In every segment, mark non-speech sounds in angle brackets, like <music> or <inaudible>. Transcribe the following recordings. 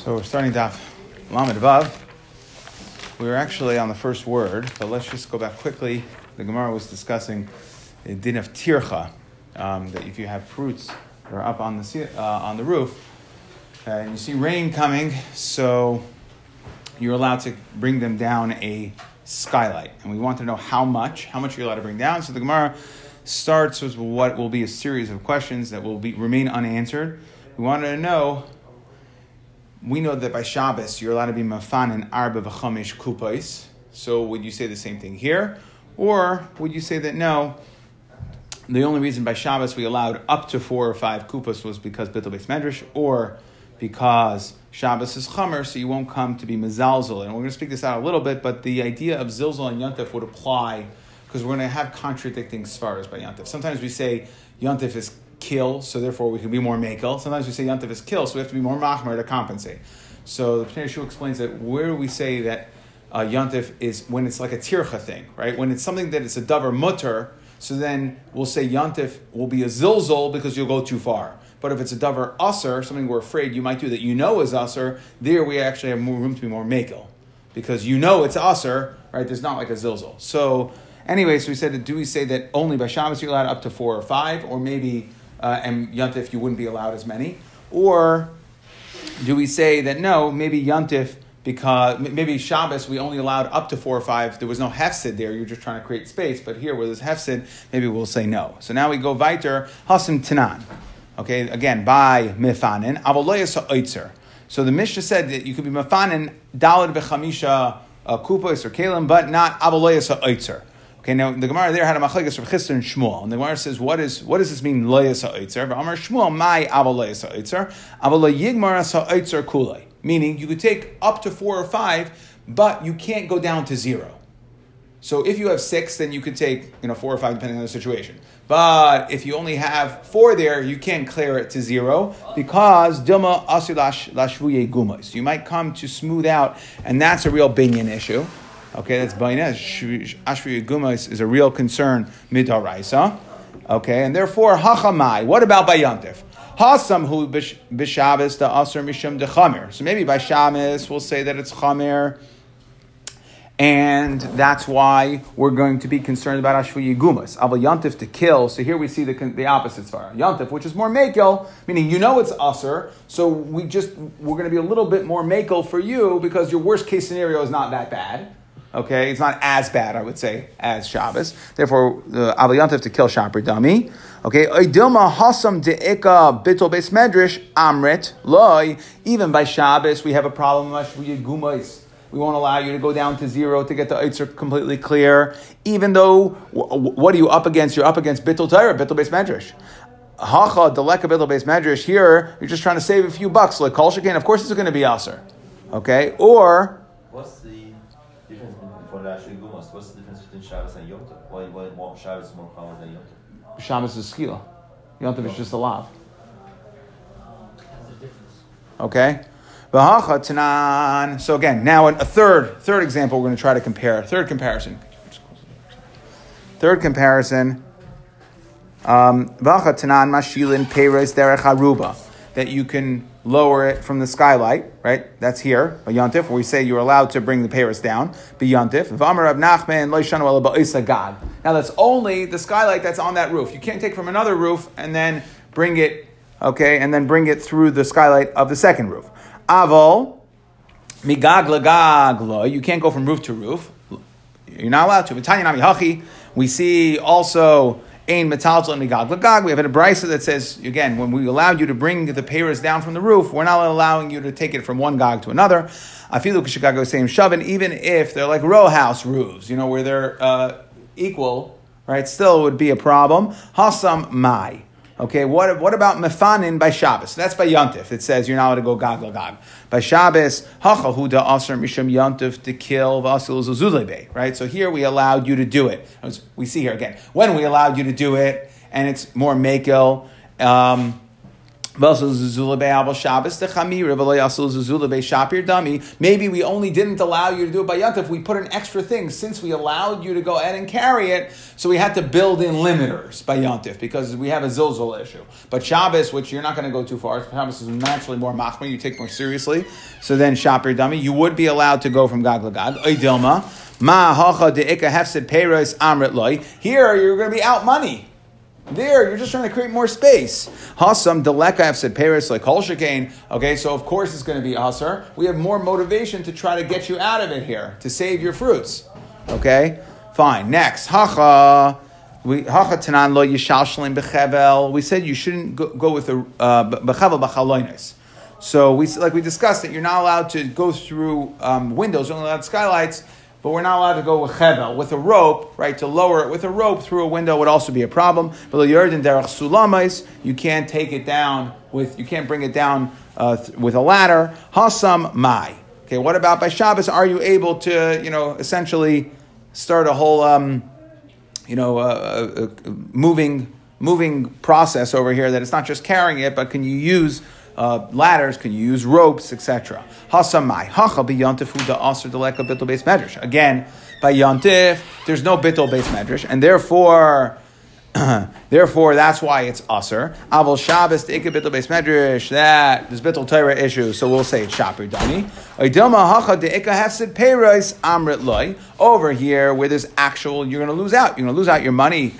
So we're starting Daf Lamed Vav. We were actually on the first word, but let's just go back quickly. The Gemara was discussing the din of tircha, um, that if you have fruits that are up on the uh, on the roof, uh, and you see rain coming, so you're allowed to bring them down a skylight, and we want to know how much, how much you're allowed to bring down. So the Gemara starts with what will be a series of questions that will be remain unanswered. We wanted to know we know that by Shabbos you're allowed to be mafan in arba v'chamish kupais. So would you say the same thing here, or would you say that no? The only reason by Shabbos we allowed up to four or five kupas was because bittul beis medrash, or because Shabbos is chamer, so you won't come to be mezalzel. And we're going to speak this out a little bit, but the idea of zilzal and yontif would apply because we're going to have contradicting svaras by yontif. Sometimes we say yontif is kill, so therefore we can be more makel. Sometimes we say yantiv is kill, so we have to be more machmer to compensate. So the Pnei explains that where we say that uh, yantif is when it's like a tircha thing, right? When it's something that it's a davar mutter, so then we'll say yantif will be a zilzol because you'll go too far. But if it's a davar usser, something we're afraid you might do that you know is usser, there we actually have more room to be more makel. Because you know it's usser, right? There's not like a zilzol. So anyway, so we said, do we say that only by Shabbos you're allowed up to four or five, or maybe uh, and Yontif you wouldn't be allowed as many? Or do we say that no, maybe Yontif because maybe Shabbos we only allowed up to four or five. There was no hefsid there. You're just trying to create space. But here, where there's hefsid, maybe we'll say no. So now we go weiter hasim tanan. Okay, again by mifanin avoloyas ha'oitzer. So the Mishnah said that you could be mifanin dalad bechamisha uh, kupos or kalim, but not avoloyas ha'oitzer. Okay, now the Gemara there had a machlekes of Chisda and Shmuel, and the Gemara says, "What is what does this mean? Loyas ha'itzer." Amar Shmuel, my ha'itzer, aval yigmar ha'itzer kulei. Meaning, you could take up to four or five, but you can't go down to zero. So if you have six, then you could take you know four or five depending on the situation. But if you only have four there, you can't clear it to zero because dilma asilash lashvuye gumos. You might come to smooth out, and that's a real binyan issue. Okay, that's bainez. Ashvi is a real concern midaraisa. Okay, and therefore hachamai. What about by Yantif? Hasam hu the aser mishum de. So maybe by Shabbos we'll say that it's chamer, and that's why we're going to be concerned about Ashvi Gumas. Aval Yantif to kill. So here we see the, the opposite svara. Yantif, which is more makel, meaning you know it's aser, so we just we're going to be a little bit more makel for you because your worst case scenario is not that bad. Okay, it's not as bad, I would say, as Shabbos. Therefore, the uh, to kill Shapri Dami. Okay, Dilma Hasam De'ika Bitol Beis Medrash Amrit Loy. Even by Shabbos, we have a problem. We won't allow you to go down to zero to get the Eitzer completely clear. Even though, what are you up against? You're up against Bitol Torah, Bitol Beis Medrash. Hacha Deleka Bitol Beis Medrash. Here, you're just trying to save a few bucks. Like Kol Shekain, of course, it's going to be Aser. Okay, or. What's the difference for Rashi Gumas? What's the difference between Shabbos and Yom Tov? Why, why more Shabbos is more common than Yom Tov? Shabbos is skila. Yom Tov is just a lav. Okay? So again, now a third third example we're going to try to compare. Third comparison. Third comparison. Um, that you can lower it from the skylight, right? That's here, a where we say you're allowed to bring the Paris down, be yontif. Now that's only the skylight that's on that roof. You can't take from another roof and then bring it, okay, and then bring it through the skylight of the second roof. Avol, migagla gagla, you can't go from roof to roof. You're not allowed to. We see also Ein metaltal and migag lagag. We have a brisa that says again, when we allowed you to bring the payers down from the roof, we're not allowing you to take it from one gog to another. I feel like Chicago same shovin, even if they're like row house roofs, you know, where they're uh, equal, right? Still would be a problem. Hasam mai. Okay, what, what about mefanin by Shabbos? That's by Yontif. It says you're not allowed to go gog gag. By Shabbos, hachahuda aser misham Yontif to kill vasil. Right. So here we allowed you to do it. We see here again when we allowed you to do it, and it's more makel. Um, Maybe we only didn't allow you to do it by Yantif. We put an extra thing since we allowed you to go ahead and carry it, so we had to build in limiters by Yantif because we have a Zilzal issue. But Shabbos, which you're not going to go too far, Shabbos is naturally more machmir, you take more seriously. So then Shapir Dami, you would be allowed to go from Gag Lagag. Oidilma, Ma de Amrit Loi. Here you're going to be out money. There, you're just trying to create more space. Hasam deleka have said Paris like kol Okay, so of course it's going to be hasar. We have more motivation to try to get you out of it here to save your fruits. Okay, fine. Next, hacha. We hacha tanan lo bechevel. We said you shouldn't go, go with a uh, bechevel. So we like we discussed that you're not allowed to go through um, windows, You're only allowed skylights but we're not allowed to go with chevel, with a rope, right? To lower it with a rope through a window would also be a problem. But in derech sulamais, you can't take it down with, you can't bring it down uh, th- with a ladder. Hasam mai. Okay, what about by Shabbos? Are you able to, you know, essentially start a whole, um, you know, uh, uh, uh moving moving process over here that it's not just carrying it, but can you use uh, ladders? Can you use ropes, etc.? Hasamai hacha biyantif da aser deleka bittel base medrash. Again, by yantif, there's no bittel base medrash, and therefore. <clears throat> Therefore, that's why it's aser. Avol Shabbos to bittel base medrash. That there's bittel Torah issue, so we'll say it's shapir dani. Oidilma hacha de ika hefsid peiros amrit loy. Over here, where there's actual, you're going to lose out. You're going to lose out your money.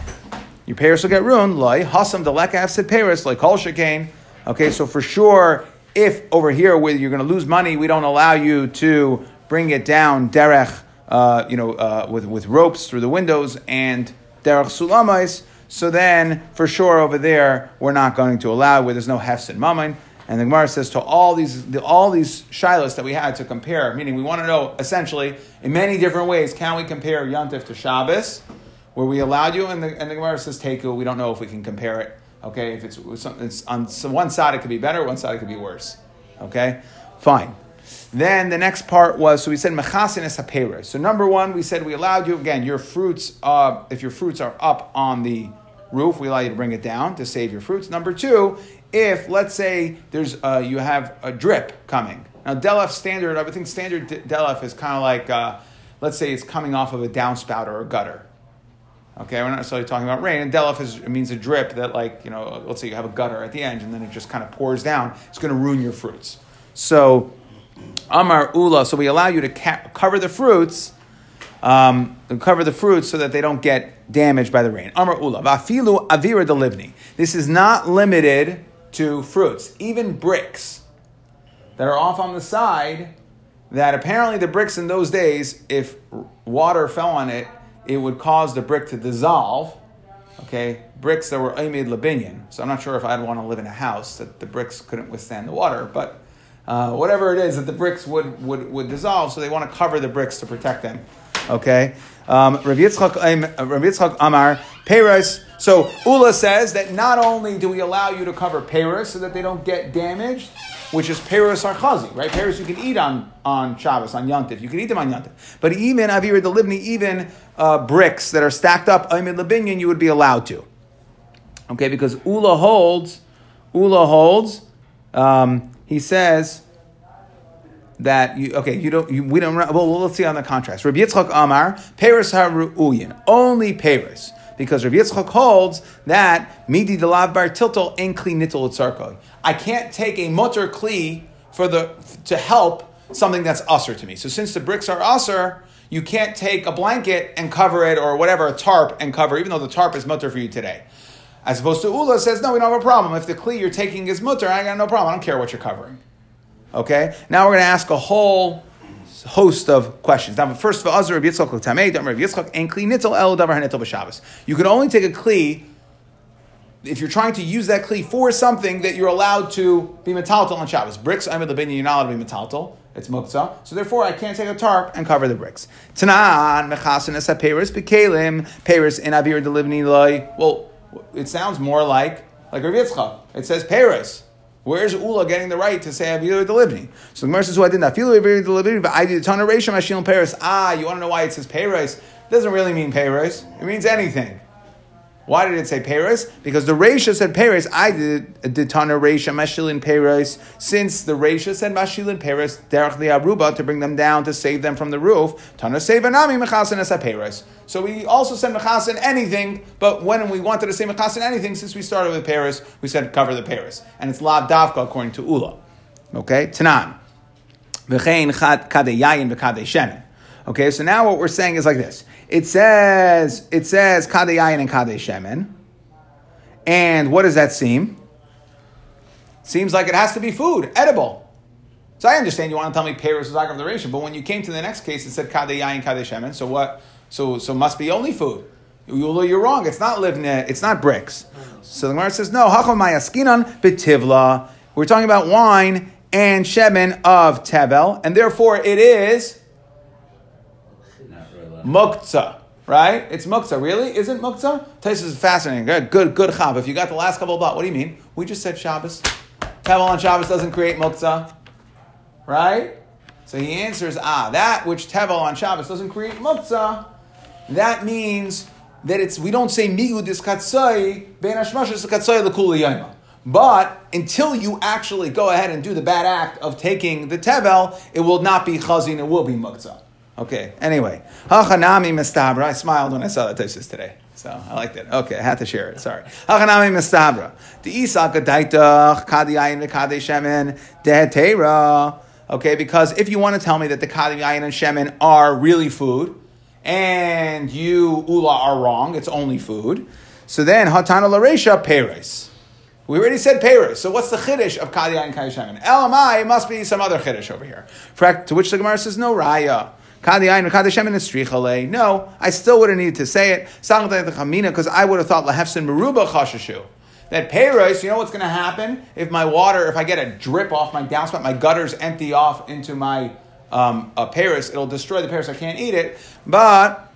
Your payers will get ruined. Loy hasam deleka hefsid peiros like kol shekain. Okay, so for sure, if over here where you're going to lose money, we don't allow you to bring it down derech, uh, you know, uh, with with ropes through the windows and derech sulamais. So then, for sure, over there, we're not going to allow where there's no hefs and mammon. And the Gemara says to all these the, all these shilas that we had to compare, meaning we want to know essentially in many different ways, can we compare Yantif to Shabbos, where we allowed you, and the, and the Gemara says Teku, we don't know if we can compare it Okay, if it's, it's on one side, it could be better, one side, it could be worse. Okay, fine. Then the next part was so we said mechasin es So number one, we said we allowed you again your fruits. Uh, if your fruits are up on the roof, we allow you to bring it down to save your fruits. Number two, if let's say there's uh, you have a drip coming. Now Delef standard, I would think standard Delef is kind of like uh, let's say it's coming off of a downspout or a gutter. Okay, we're not necessarily talking about rain. And delaf is, means a drip that, like, you know, let's say you have a gutter at the end and then it just kind of pours down. It's going to ruin your fruits. So, Amar Ula, so we allow you to cover the fruits, um, cover the fruits so that they don't get damaged by the rain. Amar Ula, Vafilu Avira Delivni. This is not limited to fruits, even bricks that are off on the side. That apparently the bricks in those days, if water fell on it, it would cause the brick to dissolve. Okay, bricks that were Aimid Labinian. So I'm not sure if I'd want to live in a house that the bricks couldn't withstand the water, but uh, whatever it is that the bricks would, would, would dissolve, so they want to cover the bricks to protect them. Okay, um, Rav Yitzchak, um, Rav Yitzchak Amar, Peres. So Ula says that not only do we allow you to cover Peres so that they don't get damaged, which is Peros Archazi, right? Peros you can eat on, on Shabbos, on Yantif. You can eat them on Yantif. But even Avir the Libni, even uh, bricks that are stacked up, Aymin Labinyan, you would be allowed to. Okay, because Ula holds, Ula holds, um, he says that you, okay, you don't, you, we don't, well, let's see on the contrast. Rabbi Yitzchak Amar, Peros HaRu'uyin, only Peros because Rav Yitzchak holds that midi delav bar tiltal en kli nitel I can't take a mutter kli for the to help something that's usher to me. So since the bricks are usher, you can't take a blanket and cover it or whatever a tarp and cover, even though the tarp is mutter for you today. As opposed to Ula says, no, we don't have a problem. If the kli you're taking is mutter, I got no problem. I don't care what you're covering. Okay. Now we're going to ask a whole host of questions. Now, first of all, Rabbi Yitzchak Tamei, Rabbi Yitzchak, and Kli Nitzel El Davar Hanitzel B'Shabbos. You can only take a Kli if you're trying to use that Kli for something that you're allowed to be metaltal on Shabbos. Bricks, I'm the bin, you're not allowed to be metaltal. It's muktzah. So therefore, I can't take a tarp and cover the bricks. Tanan, mechasin es ha-peris, bekelim, peris in avir delivni loy. Well, it sounds more like, like Rav Yitzchak. It says peris. Where's Ula getting the right to say Avilu Delivni? So the Gemara says, "Who I did not feel Avilu Delivni, but I did a ton of Rishon Mashil Paris." Ah, you want to know why it says Paris? It doesn't really mean pay Paris. It means anything. Why did it say Paris? Because the Reisha said Paris. I did did Tana Reisha Mashilin Paris. Since the Reisha said Mashilin Paris, Derech the Aruba to bring them down to save them from the roof. Tana Sevanami Mechasin Esa Paris. So we also said Mechasin anything, but when we wanted to say Mechasin anything, since we started with Paris, we said cover the Paris, and it's Lav Davka according to Ula. Okay, Tanan. Okay, so now what we're saying is like this. It says, it says Kade Yayin and Kade Shemen. And what does that seem? Seems like it has to be food, edible. So I understand you want to tell me Paris is of the ration, but when you came to the next case, it said Kade Yayin, Kade Shemen. So what? So so must be only food. You're wrong. It's not livne. It's not bricks. So the Gemara says no. Hachamayaskinan betivla. We're talking about wine and shemen of tevel, and therefore it is Muktzah, right? It's muktzah. Really? Isn't muktzah? This is fascinating. Good, good, good chab. If you got the last couple of what do you mean? We just said Shabbos. Tevel on Shabbos doesn't create muktzah, right? So he answers, ah, that which tevel on Shabbos doesn't create muktzah, that means that it's we don't say migu diskatzai ben hashmashas katzai lekula But until you actually go ahead and do the bad act of taking the tevel, it will not be chazin, it will be muktzah. Okay, anyway. Hachanami mistabra. I smiled when I saw that thesis today. So I liked it. Okay, I had to share it. Sorry. Hachanami mistabra. The isak adaitach kadiyayin v'kadei shemen dehetera. Okay, because if you want to tell me that the kadiyayin and shemen are really food, and you ula are wrong, it's only food. So then hatana laresha peres. We already said Paris. So what's the chiddush of Kadiyah and Kadishamin? Elamai must be some other chiddush over here. To which the Gemara says no raya. No, I still would have needed to say it. Because I would have thought lahefsin meruba chashashu. That payros, you know what's going to happen if my water, if I get a drip off my downspout, my gutters empty off into my um, a paris, it'll destroy the paris. I can't eat it. But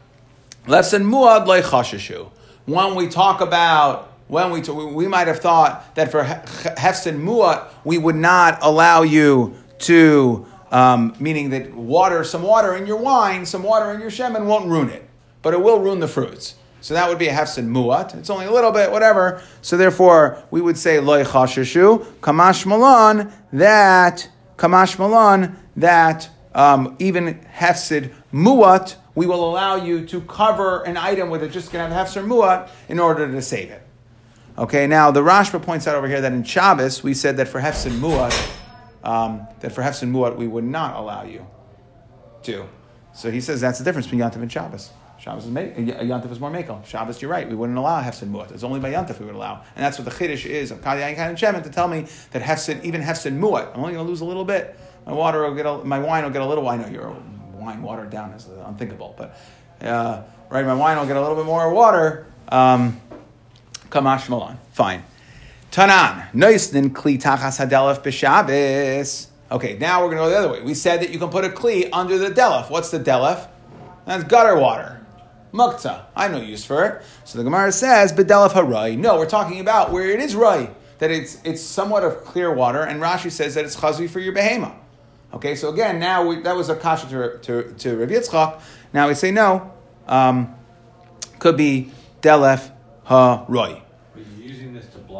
lefsin muad chashashu. When we talk about when we, we might have thought that for hefsin muad we would not allow you to um, meaning that water, some water in your wine, some water in your shemen won't ruin it, but it will ruin the fruits. So that would be a hefsin muat. It's only a little bit, whatever. So therefore, we would say loy chashashu kamash malon that kamash malon that um, even hefsid muat we will allow you to cover an item with it just going to have hefser muat in order to save it. Okay, now the Rashba points out over here that in Shabbos we said that for hefsin muat um, that for Hefsin Muat we would not allow you to. So he says that's the difference between Yantav and Shabbos. Shabbos is make, Yantav is more Mekel. Shabbos, you're right, we wouldn't allow Hefsin Muat. It's only by Yantav we would allow. And that's what the Chiddush is of Kadiyah and Shemin to tell me that Hefsin, even Hefsin Muat, I'm only going to lose a little bit. My water will get a, my wine will get a little, I know your wine watered down is unthinkable, but uh, right, my wine will get a little bit more water. Um, Kamash Malan. Fine. Tanan, noisnin kli tachas hadelef b'shabes. Okay, now we're going to go the other way. We said that you can put a kli under the delef. What's the delef? That's gutter water. Mukta. I have no use for it. So the Gemara says, bedelef harai. No, we're talking about where it is rai, that it's it's somewhat of clear water, and Rashi says that it's chazvi for your behema. Okay, so again, now we, that was a kasha to, to, to Rav Yitzchak. Now we say no, um, could be delef ha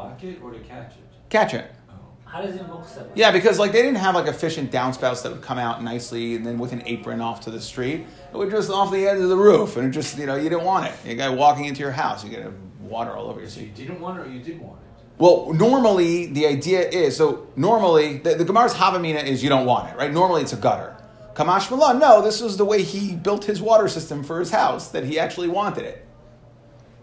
block it or to catch it? Catch it. Oh. How does it look separate? Yeah, because like they didn't have like efficient downspouts that would come out nicely and then with an apron off to the street. It would just off the edge of the roof, and it just you know you didn't want it. You got walking into your house, you get water all over your seat. So you didn't want it, or you did want it. Well, normally the idea is so. Normally, the, the Gemara's Havamina is you don't want it, right? Normally it's a gutter. Kamash Malan, no, this was the way he built his water system for his house that he actually wanted it.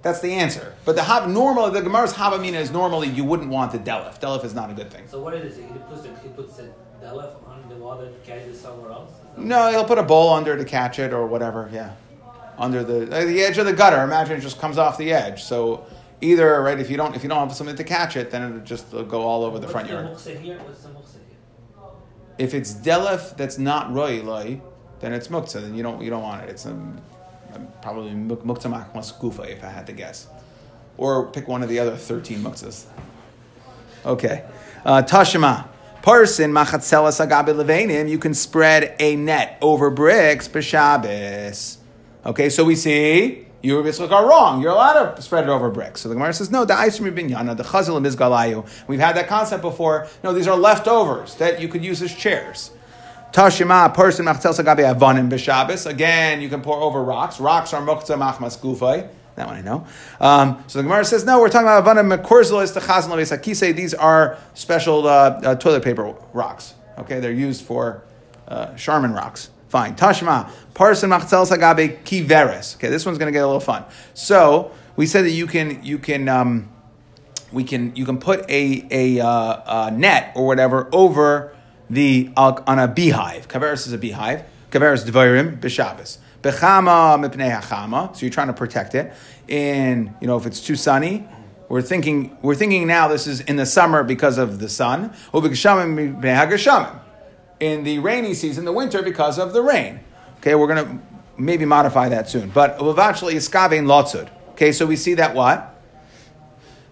That's the answer. But the hab, normally the Gemara's habamina is normally you wouldn't want the delef. Delef is not a good thing. So what is it? He puts, the, he puts the delef on the water to catch it somewhere else? No, he'll put a bowl under to catch it or whatever. Yeah, under the uh, the edge of the gutter. Imagine it just comes off the edge. So either right if you don't if you don't have something to catch it, then it'll just it'll go all over the What's front the yard. Here? What's the here? If it's delef that's not roy then it's muktzah. Then you don't you don't want it. It's a probably muktzah machmas gufa if I had to guess, or pick one of the other thirteen muktzahs. Okay, uh, Tashima. Person machatzelas agabe levenim, you can spread a net over bricks b'Shabbos. Okay, so we see you Yitzchak are wrong. You're allowed to spread it over bricks. So the Gemara says, no, the Aisrim Binyana, the Chazal and Mizgalayu. We've had that concept before. No, these are leftovers that you could use as chairs. Tashima, person machtel sagabe avanim b'Shabbos. Again, you can pour over rocks. Rocks are muktzah machmas gufay. That one I know. Um, so the Gemara says, no, we're talking about avanim mekorzelis techazan levisakise. These are special uh, uh, toilet paper rocks. Okay, they're used for uh, Charmin rocks. Fine. Tashma, parson machtel sagabe kiveres. Okay, this one's going to get a little fun. So we said that you can you can um, we can you can put a a, uh, a net or whatever over the on a beehive. Kaveris is a beehive. Kaveris dvarim b'Shabbos. Bechama mipnei hachama. So you're trying to protect it. In you know if it's too sunny. We're thinking, we're thinking now this is in the summer because of the sun. In the rainy season, the winter, because of the rain. Okay, we're to maybe modify that soon. But uvachli iskavein lotzud. Okay, so we see that what?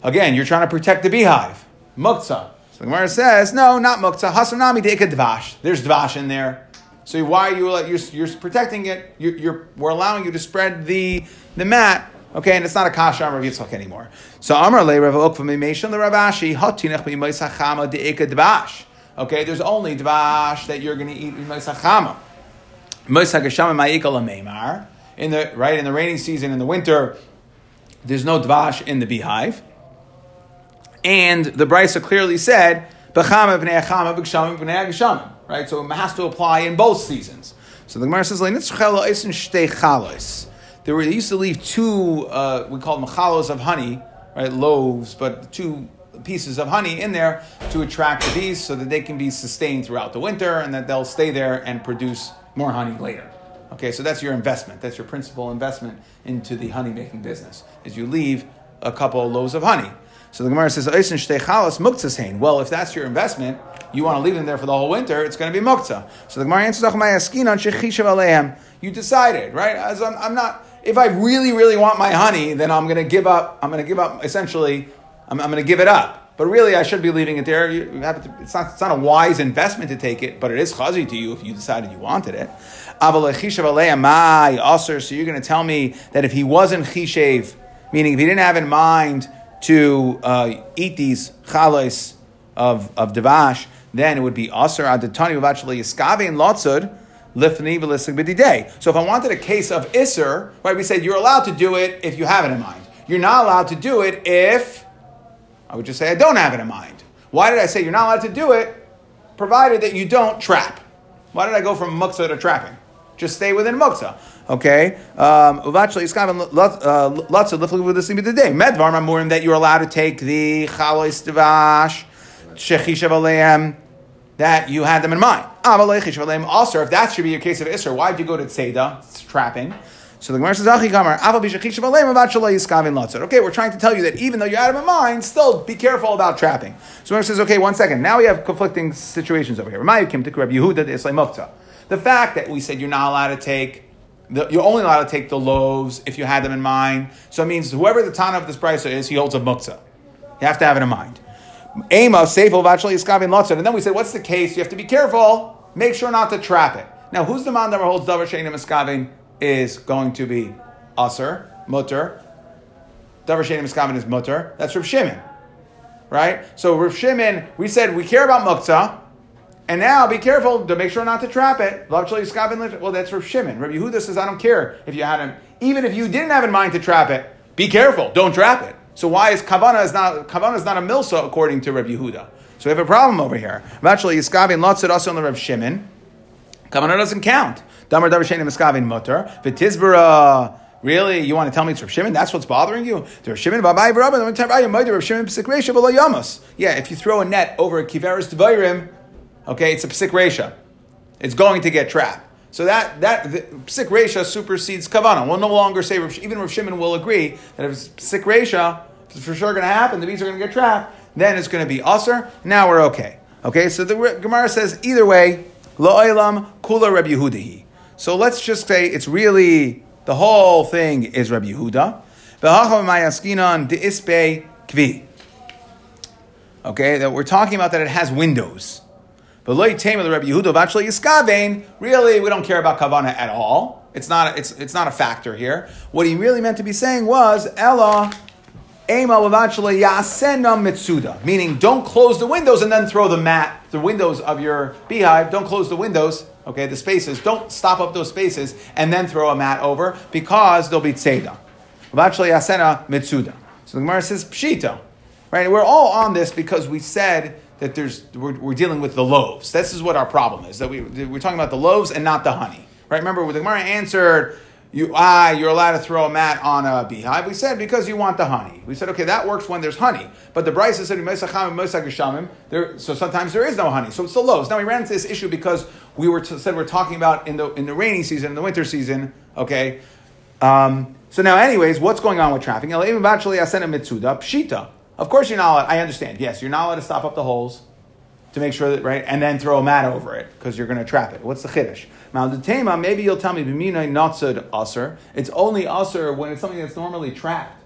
Again, you're trying to protect the beehive. Muktzah. So the Gemara says, no, not muktzah. Hasanami deika dvash. There's dvash in there. So why are you you're, you're protecting it? You're, you're, we're allowing you to spread the the mat. Okay, and it's not a kasha Amar Yitzchak anymore. So Amar le Rav Okva Mimeshan le Ravashi Hatinach B'Yimais Hachama Deika Dvash. Okay, there's only dvash that you're going to eat in Moisachama. In the right in the rainy season in the winter, there's no dvash in the beehive, and the brisa clearly said Right, so it has to apply in both seasons. So the Gemara says, There were, they used to leave two, uh, we call them chalos of honey, right, loaves, but two pieces of honey in there to attract the bees so that they can be sustained throughout the winter and that they'll stay there and produce more honey later. Okay, so that's your investment. That's your principal investment into the honey making business. Is you leave a couple of loaves of honey. So the Gemara says, Well, if that's your investment, you want to leave them there for the whole winter, it's going to be muktzah. So the Gemara answers, You decided, right? As I'm, I'm not, if I really, really want my honey, then I'm going to give up, I'm going to give up essentially I'm, I'm going to give it up. But really, I should be leaving it there. You to, it's, not, it's not a wise investment to take it, but it is chazi to you if you decided you wanted it. So you're going to tell me that if he wasn't chishev, meaning if he didn't have in mind to uh, eat these chalais of, of devash, then it would be aser adatani v'vachli yiskavi and lotzud lifni v'lisig So if I wanted a case of iser, right, we said you're allowed to do it if you have it in mind. You're not allowed to do it if I would just say I don't have it in mind. Why did I say you're not allowed to do it, provided that you don't trap? Why did I go from muktzah to trapping? Just stay within muktzah. Okay. Um, Uvachli is kind of uh, lots of with the same today. Medvar mamurim that you're allowed to take the chalois devash shechishav aleim that you had them in mind. Also, if that should be your case of Isra, why did you go to Tzeda? It's trapping. So the Gemara says, Okay, we're trying to tell you that even though you're out of mind, still be careful about trapping. So the Gemara says, okay, one second. Now we have conflicting situations over here. The fact that we said you're not allowed to take the, you're only allowed to take the loaves if you had them in mind. So it means whoever the Tana of this brisa is, he holds a muktzah. You have to have it in mind. Ema, seifel, vachli, iskavin, lotzah. And then we said, what's the case? You have to be careful. Make sure not to trap it. Now, who's the man that holds davar shenim iskavin? is going to be aser, mutter. Davar shenim miskaven is mutter. That's Rav Shimon, right? So Rav Shimon, we said we care about muktzah, and now be careful to make sure not to trap it. Well, that's Rav Shimon. Rav Yehuda says, I don't care if you had him, even if you didn't have in mind to trap it. Be careful, don't trap it. So why is kavana is not kavana is not a milsa according to Rav Yehuda? So we have a problem over here. Actually, Yiskavin lotzit also on the Rav Shimon. Kavana doesn't count. Damar Davar Shenim Eskavin Mutter. V'tizbara. Really? You want to tell me it's Rav Shimon? That's what's bothering you? Yeah, if you throw a net over a Kiveris Devairim, okay, it's a Psik Resha. It's going to get trapped. So that that Psik Resha supersedes Kavana. We'll no longer say, even Rav Shimon will agree that if it's Psik Resha, it's for sure going to happen, the bees are going to get trapped, then it's going to be Usr. Now we're okay. Okay, so the Gemara says either way, La'olam Kula Reb Yehudahi. So let's just say it's really the whole thing is Rabbi Yehuda. Okay, that we're talking about that it has windows. But loy tame the Rabbi Yehuda actually yiskavein. Really, we don't care about kavana at all. It's not. It's it's not a factor here. What he really meant to be saying was Ella. Ema Vachala Yasena Mitsuda, meaning don't close the windows and then throw the mat, the windows of your beehive. Don't close the windows, okay, the spaces. Don't stop up those spaces and then throw a mat over because there'll be tzeda. Mitsuda. So the Gemara says pshita, right? We're all on this because we said that there's we're, we're, dealing with the loaves. This is what our problem is that we we're talking about the loaves and not the honey, right? Remember, when the Gemara answered you ah you're allowed to throw a mat on a beehive. We said because you want the honey. We said okay that works when there's honey, but the Bryce said there so sometimes there is no honey, so it's the loaves. Now we ran into this issue because we were t- said we're talking about in the in the rainy season, in the winter season. Okay, um, so now anyways, what's going on with traffic? Pshita. Of course you're not allowed. I understand. Yes, you're not allowed to stop up the holes to make sure that right, and then throw a mat over it because you're going to trap it. What's the chiddush? Maldutema, maybe you'll tell me b'mina natzad aser. It's only aser when it's something that's normally trapped.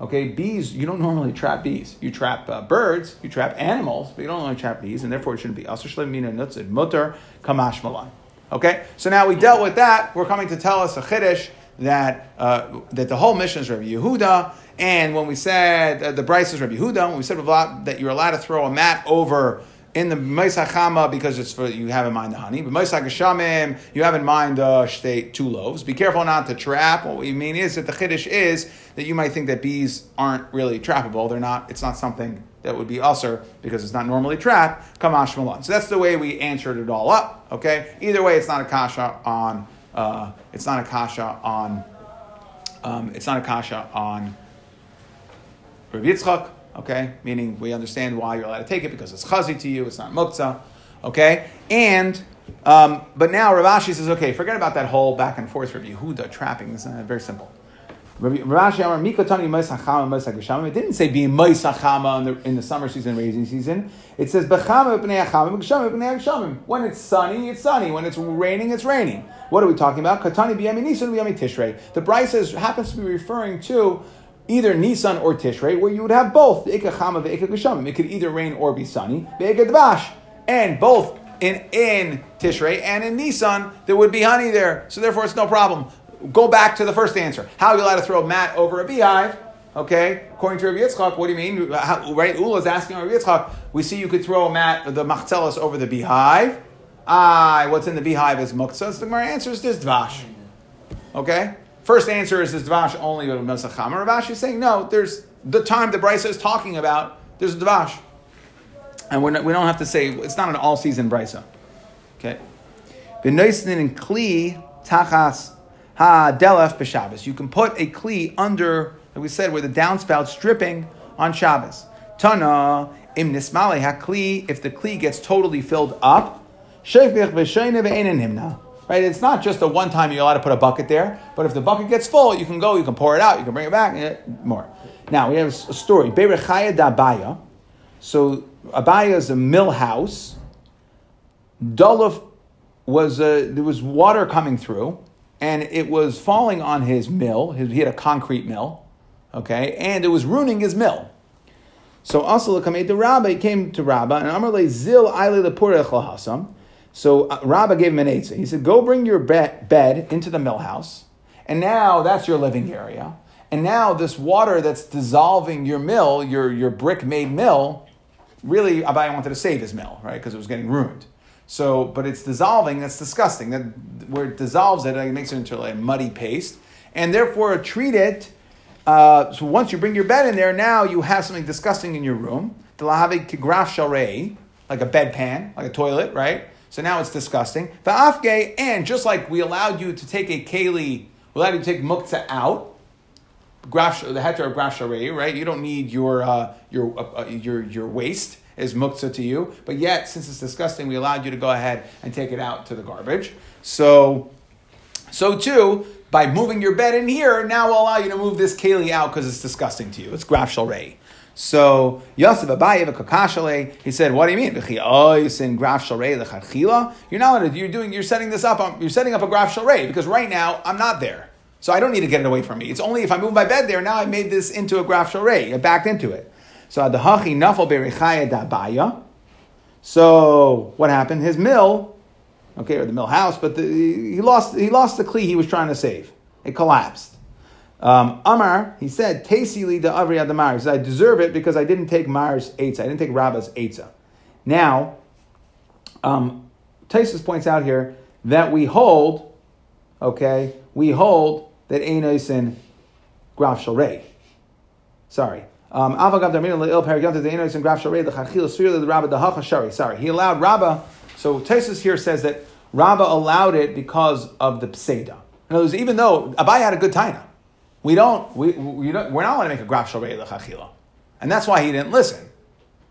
Okay, bees, you don't normally trap bees. You trap uh, birds, you trap animals, but you don't normally trap bees, and therefore it shouldn't be aser shlemina natzad mutter kamash malan. Okay, so now we dealt with that. We're coming to tell us a chiddush that uh, that the whole mission is Rabbi Yehuda, and when we said uh, the Bryce is Rabbi Yehuda, when we said that you're allowed to throw a mat over in the Maisachama because it's for you have in mind the honey, but Maisach you have in mind uh, state two loaves. Be careful not to trap. What we mean is that the chiddush is that you might think that bees aren't really trappable. They're not. It's not something that would be usher because it's not normally trapped. Kamash malan. So that's the way we answered it all up. Okay. Either way, it's not a kasha on. Uh, it's not a kasha on. Um, it's not a kasha on Rabbi Yitzchak okay? Meaning we understand why you're allowed to take it because it's chazi to you, it's not muktzah, okay? And, um, but now Ravashi says, okay, forget about that whole back and forth Rabbi Yehuda trapping. This is very simple. It didn't say being Moisachama in the in the summer season, raising season. It says B'nei B'nei. When it's sunny, it's sunny. When it's raining, it's raining. What are we talking about? Katani B'Yami Nisan Tishrei. The Bryce happens to be referring to either Nisan or Tishrei, where you would have both the Ikka Chama, the Geshamim. It could either rain or be sunny, Dvash. And both in, in Tishrei and in Nisan, there would be honey there. So therefore, it's no problem. Go back to the first answer. How are you allowed to throw a mat over a beehive? Okay, according to Rabbi Yitzchak, what do you mean? How, right, Ula is asking Rabbi Yitzchak. We see you could throw a mat, the machzelas, over the beehive. Ah, what's in the beehive is muktzah. So the answer is this dvash. Okay, First answer is is dvash only with Mesachama. Ravashi is saying no. There's the time the brisa is talking about. There's a dvash, and we're not, we don't have to say it's not an all season brisa. Okay. Benoisnin and kli tachas ha delef b'Shabbos. You can put a kli under, like we said, where the downspout's dripping on Shabbos. Tana im nismale ha kli. If the kli gets totally filled up, shevich v'shayne ve'enin himna. Right? It's not just a one time you're allowed to put a bucket there, but if the bucket gets full, you can go, you can pour it out, you can bring it back, eh, more. Now we have a story. Berechaya da So Abaya is a mill house. Dolof was a, there was water coming through, and it was falling on his mill. His, he had a concrete mill, okay, and it was ruining his mill. So also the Rabba, he came to Rabba, and Amarle zil aile lepurech lahasam. So uh, Rabbah gave him an eitzah. He said, "Go bring your bed, bed into the mill house, and now that's your living area. And now this water that's dissolving your mill, your your brick made mill, really Abai wanted to save his mill, right? Because it was getting ruined. So, but it's dissolving. That's disgusting. That where it dissolves it, it makes it into a muddy paste, and therefore treat it." Uh, so once you bring your bed in there, now you have something disgusting in your room. Like a bedpan, like a toilet, right? So now it's disgusting. Va'afge, and just like we allowed you to take a keli, we allowed you to take mukta out, graf, the heter of graf right? You don't need your, uh, your, uh, uh, your, your waste is muktzah to you, but yet, since it's disgusting, we allowed you to go ahead and take it out to the garbage. So, so too, by moving your bed in here, now we'll allow you to move this keli out because it's disgusting to you. It's graf shalrei. So Yosef Abaye Kakashale, he said, "What do you mean? You're not you're doing you're setting this up. Um, you're setting up a graph shalrei because right now I'm not there, so I don't need to get it away from me. It's only if I move my bed there. Now I made this into a graph shalrei. I backed into it. So the nafal berichaya dabaya. So what happened? His mill okay, or the mill house, but the, he lost he lost the kli he was trying to save. It collapsed. Um, Amar, he said, Tasili the Avri Adamar. He said, I deserve it because I didn't take Mar's Eitzah. I didn't take Rabba's Eitzah. Now, um, Taisus points out here that we hold, okay, we hold that Einosin Graf Shalrei. Sorry. Um, Sorry, he allowed Rabba. So Taisus here says that Rabba allowed it because of the Pseda. In other words, even though Abai had a good taina, we don't, we, we don't, we're not going to make a graf shalrei lechachila. And that's why he didn't listen.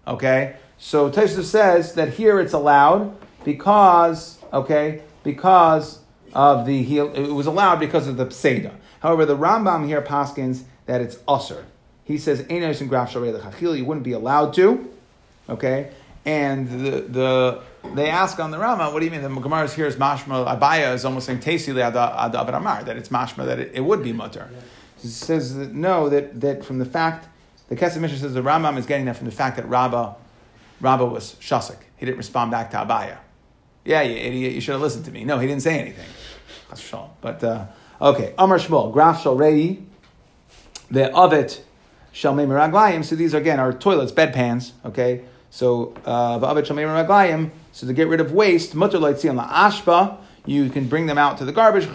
Okay? So Taisus says that here it's allowed because, okay, because of the, he, it was allowed because of the pseda. However, the Rambam here paskins that it's usr. He says, Einos and graf lechachila, you wouldn't be allowed to. Okay? And the, the they ask on the Rama, what do you mean? The Gemara here is mashma, Abaya is almost saying Tesi ad Amar, that it's mashma, that it, it would be mutter. Yeah. He says that no, that, that from the fact, the Kesef Mishnah says the Rambam is getting that from the fact that Rabbah, Rabbah was shasik. He didn't respond back to Abaya. Yeah, you idiot, you should have listened to me. No, he didn't say anything. But, uh, okay, Amar Shmuel, Graf Shal Rei, the Avet Shal Raglayim. So these, again, are toilets, bedpans, okay? So, uh, Avet Shal Raglayim, so to get rid of waste, Mutter Loitzi on the Ashba, you can bring them out to the garbage,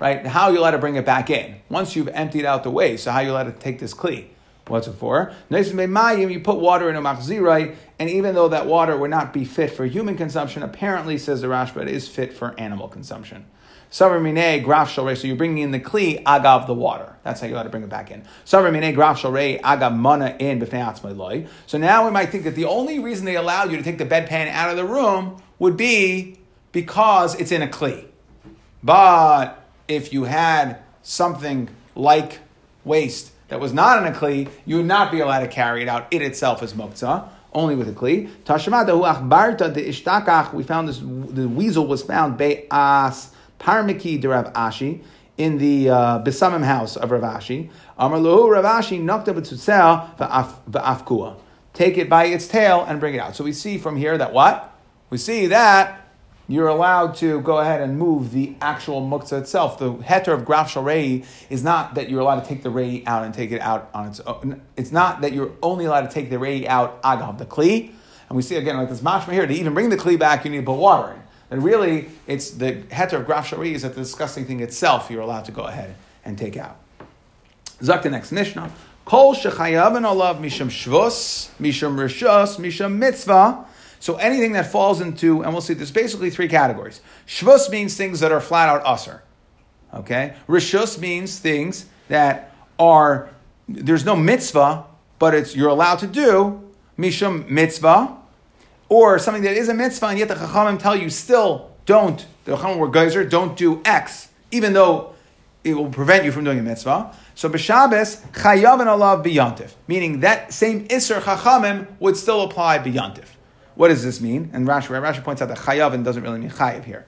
right? How you allowed to bring it back in? Once you've emptied out the waste, so how you allowed to take this kli? What's it for? You put water in a machzirai, and even though that water would not be fit for human consumption, apparently, says the Rashba, it is fit for animal consumption. Savar graf shalrei. So you're bringing in the kli agav the water. That's how you got to bring it back in. Savar graf shalrei agav mana in b'fnei loy. So now we might think that the only reason they allowed you to take the bedpan out of the room would be because it's in a kli. But if you had something like waste that was not in a kli, you would not be allowed to carry it out. It itself is muktzah, only with a kli. We found this, the weasel was found be'as parmiki de Rav Ashi in the uh, Besamim house of Rav Ashi. Amar Lahu Rav Ashi nokta v'afkua. Take it by its tail and bring it out. So we see from here that what? We see that you're allowed to go ahead and move the actual muktzah itself. The heter of graf rei is not that you're allowed to take the rei out and take it out on its own. It's not that you're only allowed to take the rei out agav the kli. And we see again like this mashma here to even bring the kli back, you need to put water in. And really, it's the heter of graf rei is that the disgusting thing itself you're allowed to go ahead and take out. Zak the next mishnah. Kol shechayav and olav misham shvus, misham rishus, misham mitzvah. So anything that falls into, and we'll see, there's basically three categories. Shvus means things that are flat out usr. Okay? Rishus means things that are, there's no mitzvah, but it's you're allowed to do, mishum mitzvah, or something that is a mitzvah, and yet the chachamim tell you still don't, the chachamim were geyser, don't do X, even though it will prevent you from doing a mitzvah. So b'Shabbos, chayav and alav biyantif, meaning that same iser chachamim would still apply biyantif. What does this mean? And Rashi, Rashi points out that chayavin doesn't really mean chayav here,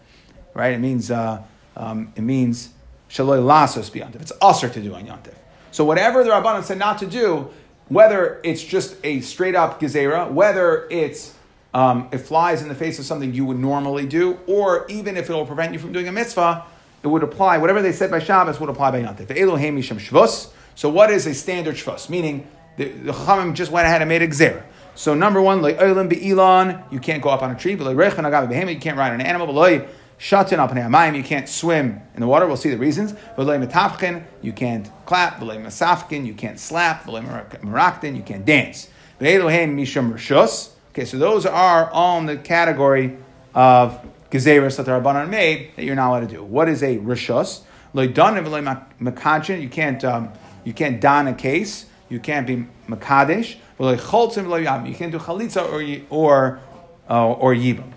right? It means uh, um, it means shaloi lasos biyantiv. It's usher to do on yantiv. So whatever the rabbanon said not to do, whether it's just a straight up gezerah, whether it's um, it flies in the face of something you would normally do, or even if it will prevent you from doing a mitzvah, it would apply. Whatever they said by Shabbos would apply by misham shvus. So what is a standard shvus? Meaning the, the Chachamim just went ahead and made a gezerah. So number one, like oilim be'ilan, you can't go up on a tree. Rechan you can't ride an animal. Like shatin up amayim, you can't swim in the water. We'll see the reasons. Metafkin, you can't clap. Like masafkin, you can't slap. Like you can't dance. Be'elohem mishum rishus. Okay, so those are all in the category of gezeris that the rabbanon made that you're not allowed to do. What is a rishus? You can't um, you can't don a case. You can't be makadesh. You can't do chalitza or or uh, or yibam.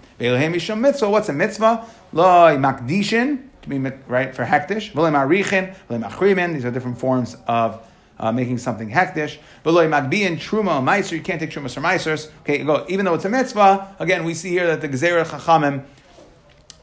mitzvah. What's a mitzvah? Loi makdishin to be right for hektish. These are different forms of uh, making something hektish. V'loi magbiin truma meiser. You can't take trumas or meisers. Okay, go. Even though it's a mitzvah, again we see here that the gezerah chachamim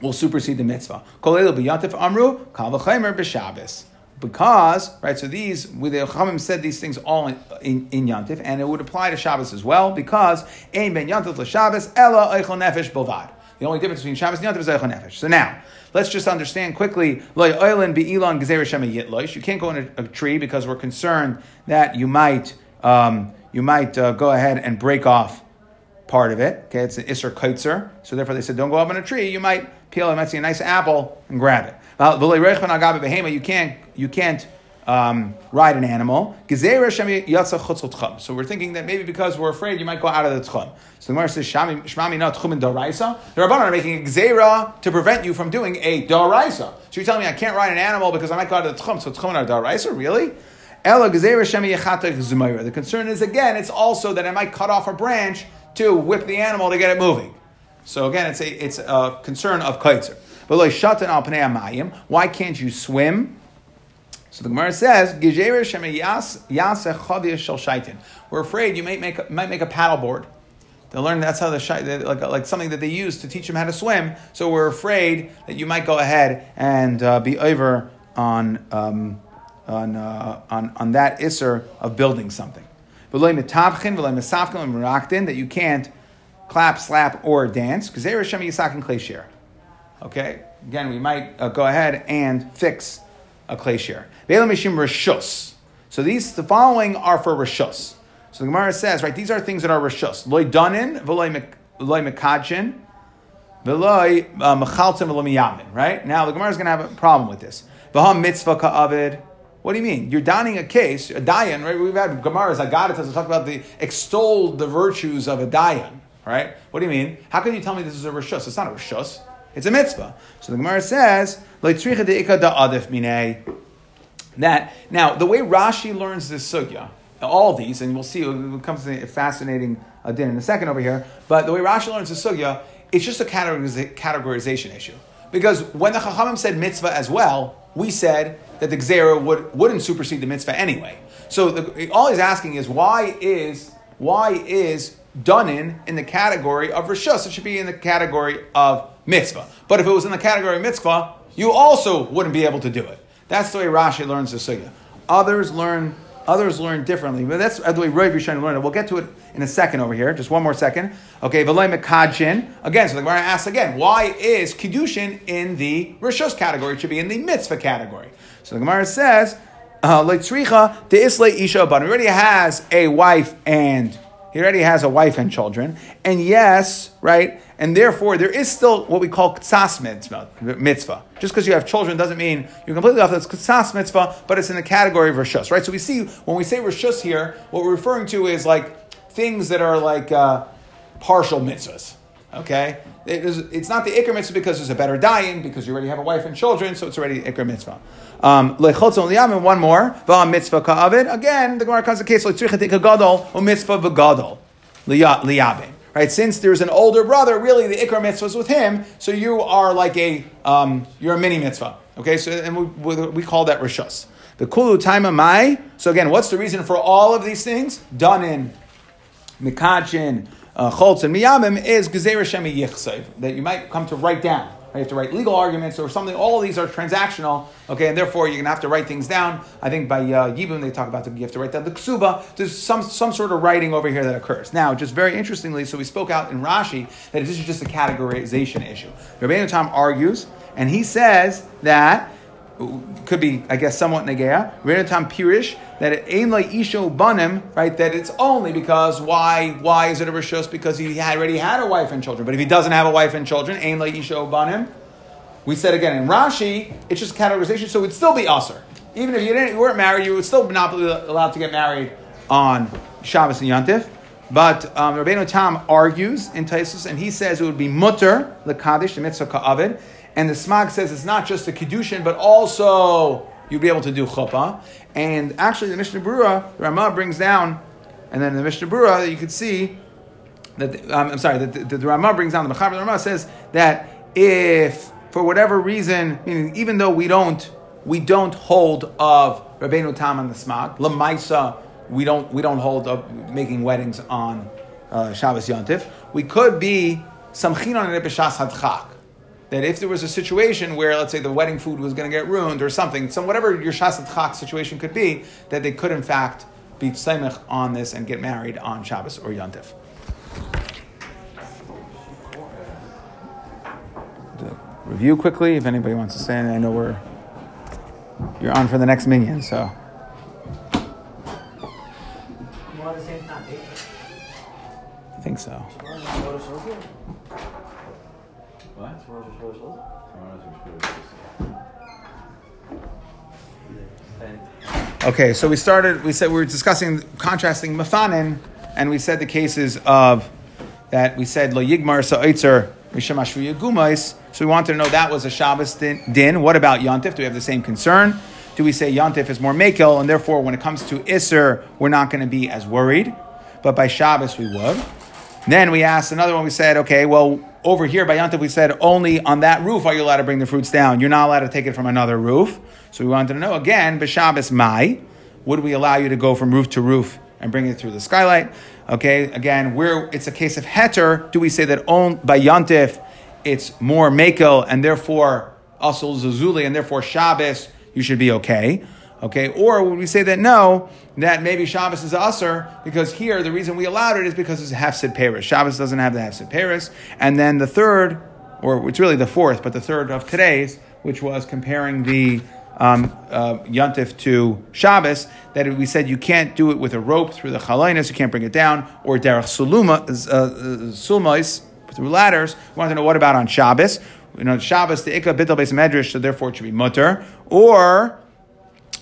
will supersede the mitzvah. Kol elu b'yantif amru kal v'chaymer b'shabbos. because, right, so these, with the Chachamim said these things all in, in, in Yantif, and it would apply to Shabbos as well, because, Ein ben Yantif Shabbos, Ella Eichel Nefesh Bovad. The only difference between Shabbos and Yantif is Eichel Nefesh. So now, let's just understand quickly. You can't go in a, a, tree because we're concerned that you might, um, you might uh, go ahead and break off part of it. Okay, it's an Isser Kaitzer. So therefore they said, don't go up in a tree. You might peel, you might see a nice apple and grab it. You can't, you can't um, ride an animal. So we're thinking that maybe because we're afraid you might go out of the tchum. So the Gemara says, Shmami not tchum in daraisa. The Rabbanan are making a gzera to prevent you from doing a daraisa. So you're telling me I can't ride an animal because I might go out of the tchum. So tchum are daraisa, really? The concern is again, it's also that I might cut off a branch to whip the animal to get it moving. So again, it's a it's a concern of kaitzer. But like shatan al amayim, why can't you swim? So the Gemara says, We're afraid you might make a, might make a paddleboard. They learn that's how the like like something that they use to teach them how to swim. So we're afraid that you might go ahead and uh, be over on um, on, uh, on on that isser of building something. That you can't clap, slap, or dance. Okay, again, we might uh, go ahead and fix a clay share. So these, the following are for rishus. So the Gemara says, right, these are things that are rishus. Loy danin, v'loy mekadjin, v'loy uh, mechaltim, v'loy miyamin. Right now, the Gemara is going to have a problem with this. V'ham mitzvah ka'avid. What do you mean? You're donning a case, a dayan, right? We've had Gemara's Agadatas to talk about the extol the virtues of a dayan, right? What do you mean? How can you tell me this is a rishus? It's not a rishus. It's a mitzvah. So the Gemara says, that now the way Rashi learns this sugya, all these, and we'll see it comes to a fascinating uh, din in a second over here. But the way Rashi learns the sugya, it's just a categorization issue. Because when the Chachamim said mitzvah as well, we said that the Gzera would, wouldn't supersede the mitzvah anyway. So the, all he's asking is why is why is Dunin in in the category of Rishus? It should be in the category of mitzvah. But if it was in the category of mitzvah, you also wouldn't be able to do it. That's the way Rashi learns the sugya. Others learn Others learn differently, but that's the way Rav Yishai learned it. We'll get to it in a second over here. Just one more second. Okay, V'lay Mekadjin. Again, so the Gemara asks again, why is Kiddushin in the Rishos category? It should be in the Mitzvah category. So the Gemara says, uh, He already has a wife and he already has a wife and children. And yes, right, and therefore there is still what we call ktsas mitzvah. Just because you have children doesn't mean you're completely off. That's ktsas mitzvah, but it's in the category of rishus, right? So we see when we say rishus here, what we're referring to is like things that are like uh, partial mitzvahs. Okay, it is, it's not the ikr mitzvah because there's a better dying because you already have a wife and children, so it's already ikr mitzvah. Um, one more, Va mitzvah ka'avid. Again, the Gemara comes to the case gadol mitzvah v'gadol liyabin right? Since there's an older brother, really the ikar mitzvah is with him, so you are like a um, you're a mini mitzvah. Okay, so and we, we call that rishus. The kulu taima mai. So again, what's the reason for all of these things? Done in mikachin, uh, and miyamim is gezer shemi yichsev that you might come to write down. You have to write legal arguments or something. All of these are transactional, okay, and therefore you're going to have to write things down. I think by uh, Yibum they talk about the, you have to write down the ksuba. There's some, some sort of writing over here that occurs. Now, just very interestingly, so we spoke out in Rashi that this is just a categorization issue. Rabbeinu Tam argues, and he says that could be, I guess, somewhat negaya. Rabbeinu Tam pirish that ein like isho banim, right? That it's only because why? Why is it a rishos? Because he already had a wife and children. But if he doesn't have a wife and children, ein like isho banim. We said again in Rashi, it's just categorization, so it would still be usher. Even if you didn't, you weren't married, you would still not be allowed to get married on Shabbos and Yantif. But um, Rabbeinu Tam argues in Taisus, and he says it would be mutter the kaddish the mitzvah ka'avid, and the Smag says it's not just the Kiddushin, but also you'll be able to do chuppah. And actually, the Mishnah Berurah, the Ramah brings down, and then the Mishnah Berurah, you could see that, um, I'm sorry, that the, the, the Ramah brings down, the Mechaber the Ramah says that if, for whatever reason, meaning even though we don't, we don't hold of Rabbeinu Tam on the Smag, Lamaisa, we don't, we don't hold of making weddings on uh, Shabbos Yontif, we could be some chinon and b'shas hadchak that if there was a situation where, let's say, the wedding food was going to get ruined or something, some whatever your shasat chak situation could be, that they could in fact be tsemech on this and get married on Shabbos or Yontif. Review quickly if anybody wants to say anything. I know we're you're on for the next minyan, so More at the same time, eh? I think so. What? Tomorrow's your Okay, so we started. We said we were discussing contrasting mafanin, and we said the cases of that. We said lo yigmar sa'itzer mishamashvu yagumais. So we wanted to know that was a Shabbos din, din. What about yontif? Do we have the same concern? Do we say yontif is more makel, and therefore when it comes to iser, we're not going to be as worried, but by Shabbos we would. Then we asked another one. We said, okay, well, over here by Yantav, we said only on that roof are you allowed to bring the fruits down. You're not allowed to take it from another roof. So we wanted to know again, b'Shabbos Mai, would we allow you to go from roof to roof and bring it through the skylight? Okay, again, where it's a case of heter, do we say that on, by Yantif it's more makel and therefore also zuzuli and therefore Shabbos you should be okay? Okay, or would we say that no, that maybe Shabbos is usher because here the reason we allowed it is because it's hefsid Paris. Shabbos doesn't have the hefsid Paris, and then the third, or it's really the fourth, but the third of today's, which was comparing the um, uh, Yontif to Shabbos, that we said you can't do it with a rope through the chalaynis, you can't bring it down, or derech suluma, uh, uh, sulmais, through ladders. We want to know what about on Shabbos? You know, Shabbos, the ikka bitel beis medrash, so therefore it should be mutter. Or,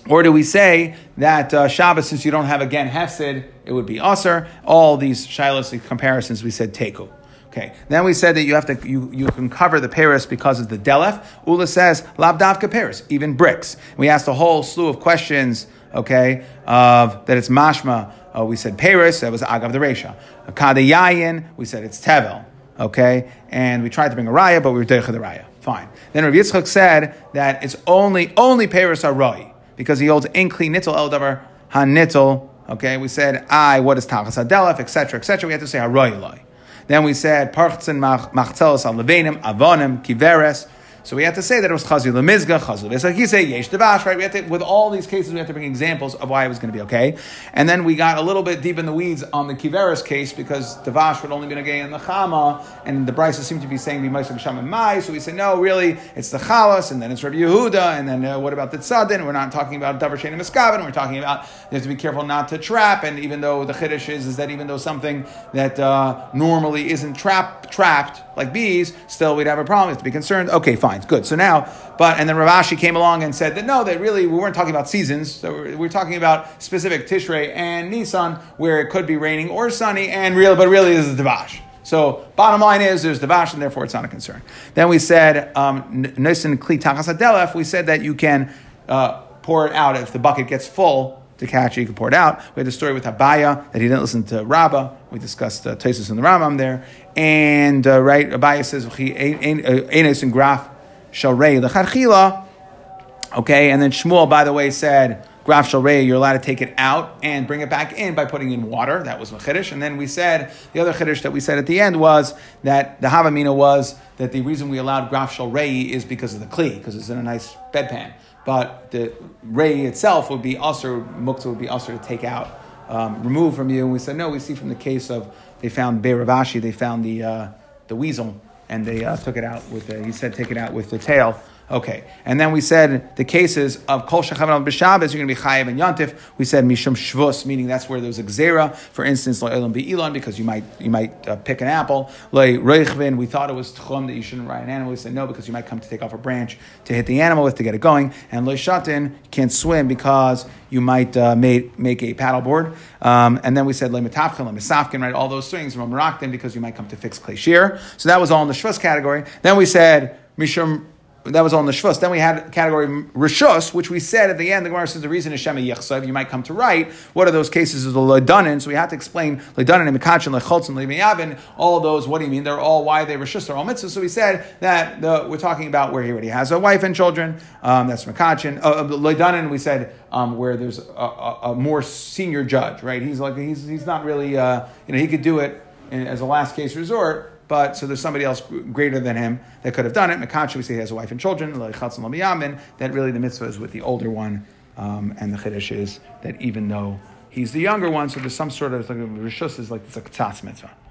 or do we say that uh, Shabbos, since you don't have again hefsid, it would be aser? All these shilas comparisons, we said teku. Okay. Then we said that you have to you, you can cover the Paris because of the delef. Ulla says labdavka Paris, even bricks. We asked a whole slew of questions. Okay, of that it's mashma. Uh, we said Paris. That was agav the resha. Kadayayin. We said it's tevel. Okay, and we tried to bring a raya, but we were derech the raya. Fine. Then Rav Yitzchak said that it's only only Paris are roi because he holds inkli nittel el davar hanittel. Okay, we said I what is tachas hadelef, etc., etc. We had to say haroi loy. Then we said parchtzen machtelos al levenim avonim kiveres. So we had to say that it was chazil lemizga, chazil v'esakise, yesh devash, right? We had to, with all these cases, we had to bring examples of why it was going to be okay. And then we got a little bit deep in the weeds on the kiveres case because devash would only be okay in the chama, and the brisa seem to be saying be ma'aseh b'sham and mai. So we said no, really, it's the chalas, and then it's Rabbi Yehuda, and then uh, what about the tzadin? We're not talking about davar shein and miskavin. We're talking about you have to be careful not to trap. And even though the chiddush is, is that even though something that uh, normally isn't trap trapped like bees, still we'd have a problem. We have to be concerned. Okay, fine, good. So now, but and then Rav Ashi came along and said that no, that really we weren't talking about seasons. So we're, we're talking about specific Tishrei and Nisan, where it could be raining or sunny, and real, but really this is Devash. So bottom line is there's Devash, and therefore it's not a concern. Then we said um, Nisan Kli Tachas. We said that you can uh, pour it out if the bucket gets full to catch it, you can pour it out. We had the story with Abaye that he didn't listen to Rabbah. We discussed uh, and the Rambam there. And, uh, right, Abaye says, Enes and Graf Shalrei Lecharchila. Okay, and then Shmuel, by the way, said, Graf Shalrei, you're allowed to take it out and bring it back in by putting in water. That was Chiddush. And then we said, the other Chiddush that we said at the end was that the Havamina was that the reason we allowed Graf Shalrei is because of the Kli, because it's in a nice bedpan but the ray itself would be usher, mukta would be usher to take out, um, remove from you. And we said, no, we see from the case of, they found bei Rav Ashi, they found the, uh, the weasel, and they uh, took it out with the, he said, take it out with the tail. Okay, and then we said the cases of kol shachavim al b'shabbos, you're going to be chayiv and yantif. We said mishum shvus, meaning that's where there's a gzera. For instance, lo elam be'ilan, because you might you might uh, pick an apple. Lo reichvin, we thought it was tchum that you shouldn't ride an animal. We said no, because you might come to take off a branch to hit the animal with to get it going. And lo shatin, can't swim because you might uh, make, make a paddleboard. Um, and then we said le metafchin, le misafkin, right? All those things, maraktin, because you might come to fix clay. So that was all in the shvus category. Then we said mishum that was all in the Shvus. Then we had category Rishus, which we said at the end, the Gemara says the reason is Shema Yechsav, you might come to write. What are those cases of the Ledanin? So we had to explain Ledanin and Mikachin, Lecholz and Leviyavin, all those, what do you mean? They're all, why they Rishus, they're all mitzvahs. So we said that the, we're talking about where he already has a wife and children, um, that's Mikachin. Uh, Ledanin, we said um, where there's a, a, a, more senior judge, right? He's like, he's, he's not really, uh, you know, he could do it in, as a last case resort. But so there's somebody else greater than him that could have done it. Mekacha, we say he has a wife and children. That really the mitzvah is with the older one, um, and the chiddush is that even though he's the younger one, so there's some sort of like rishus is like it's a k'tzatz mitzvah.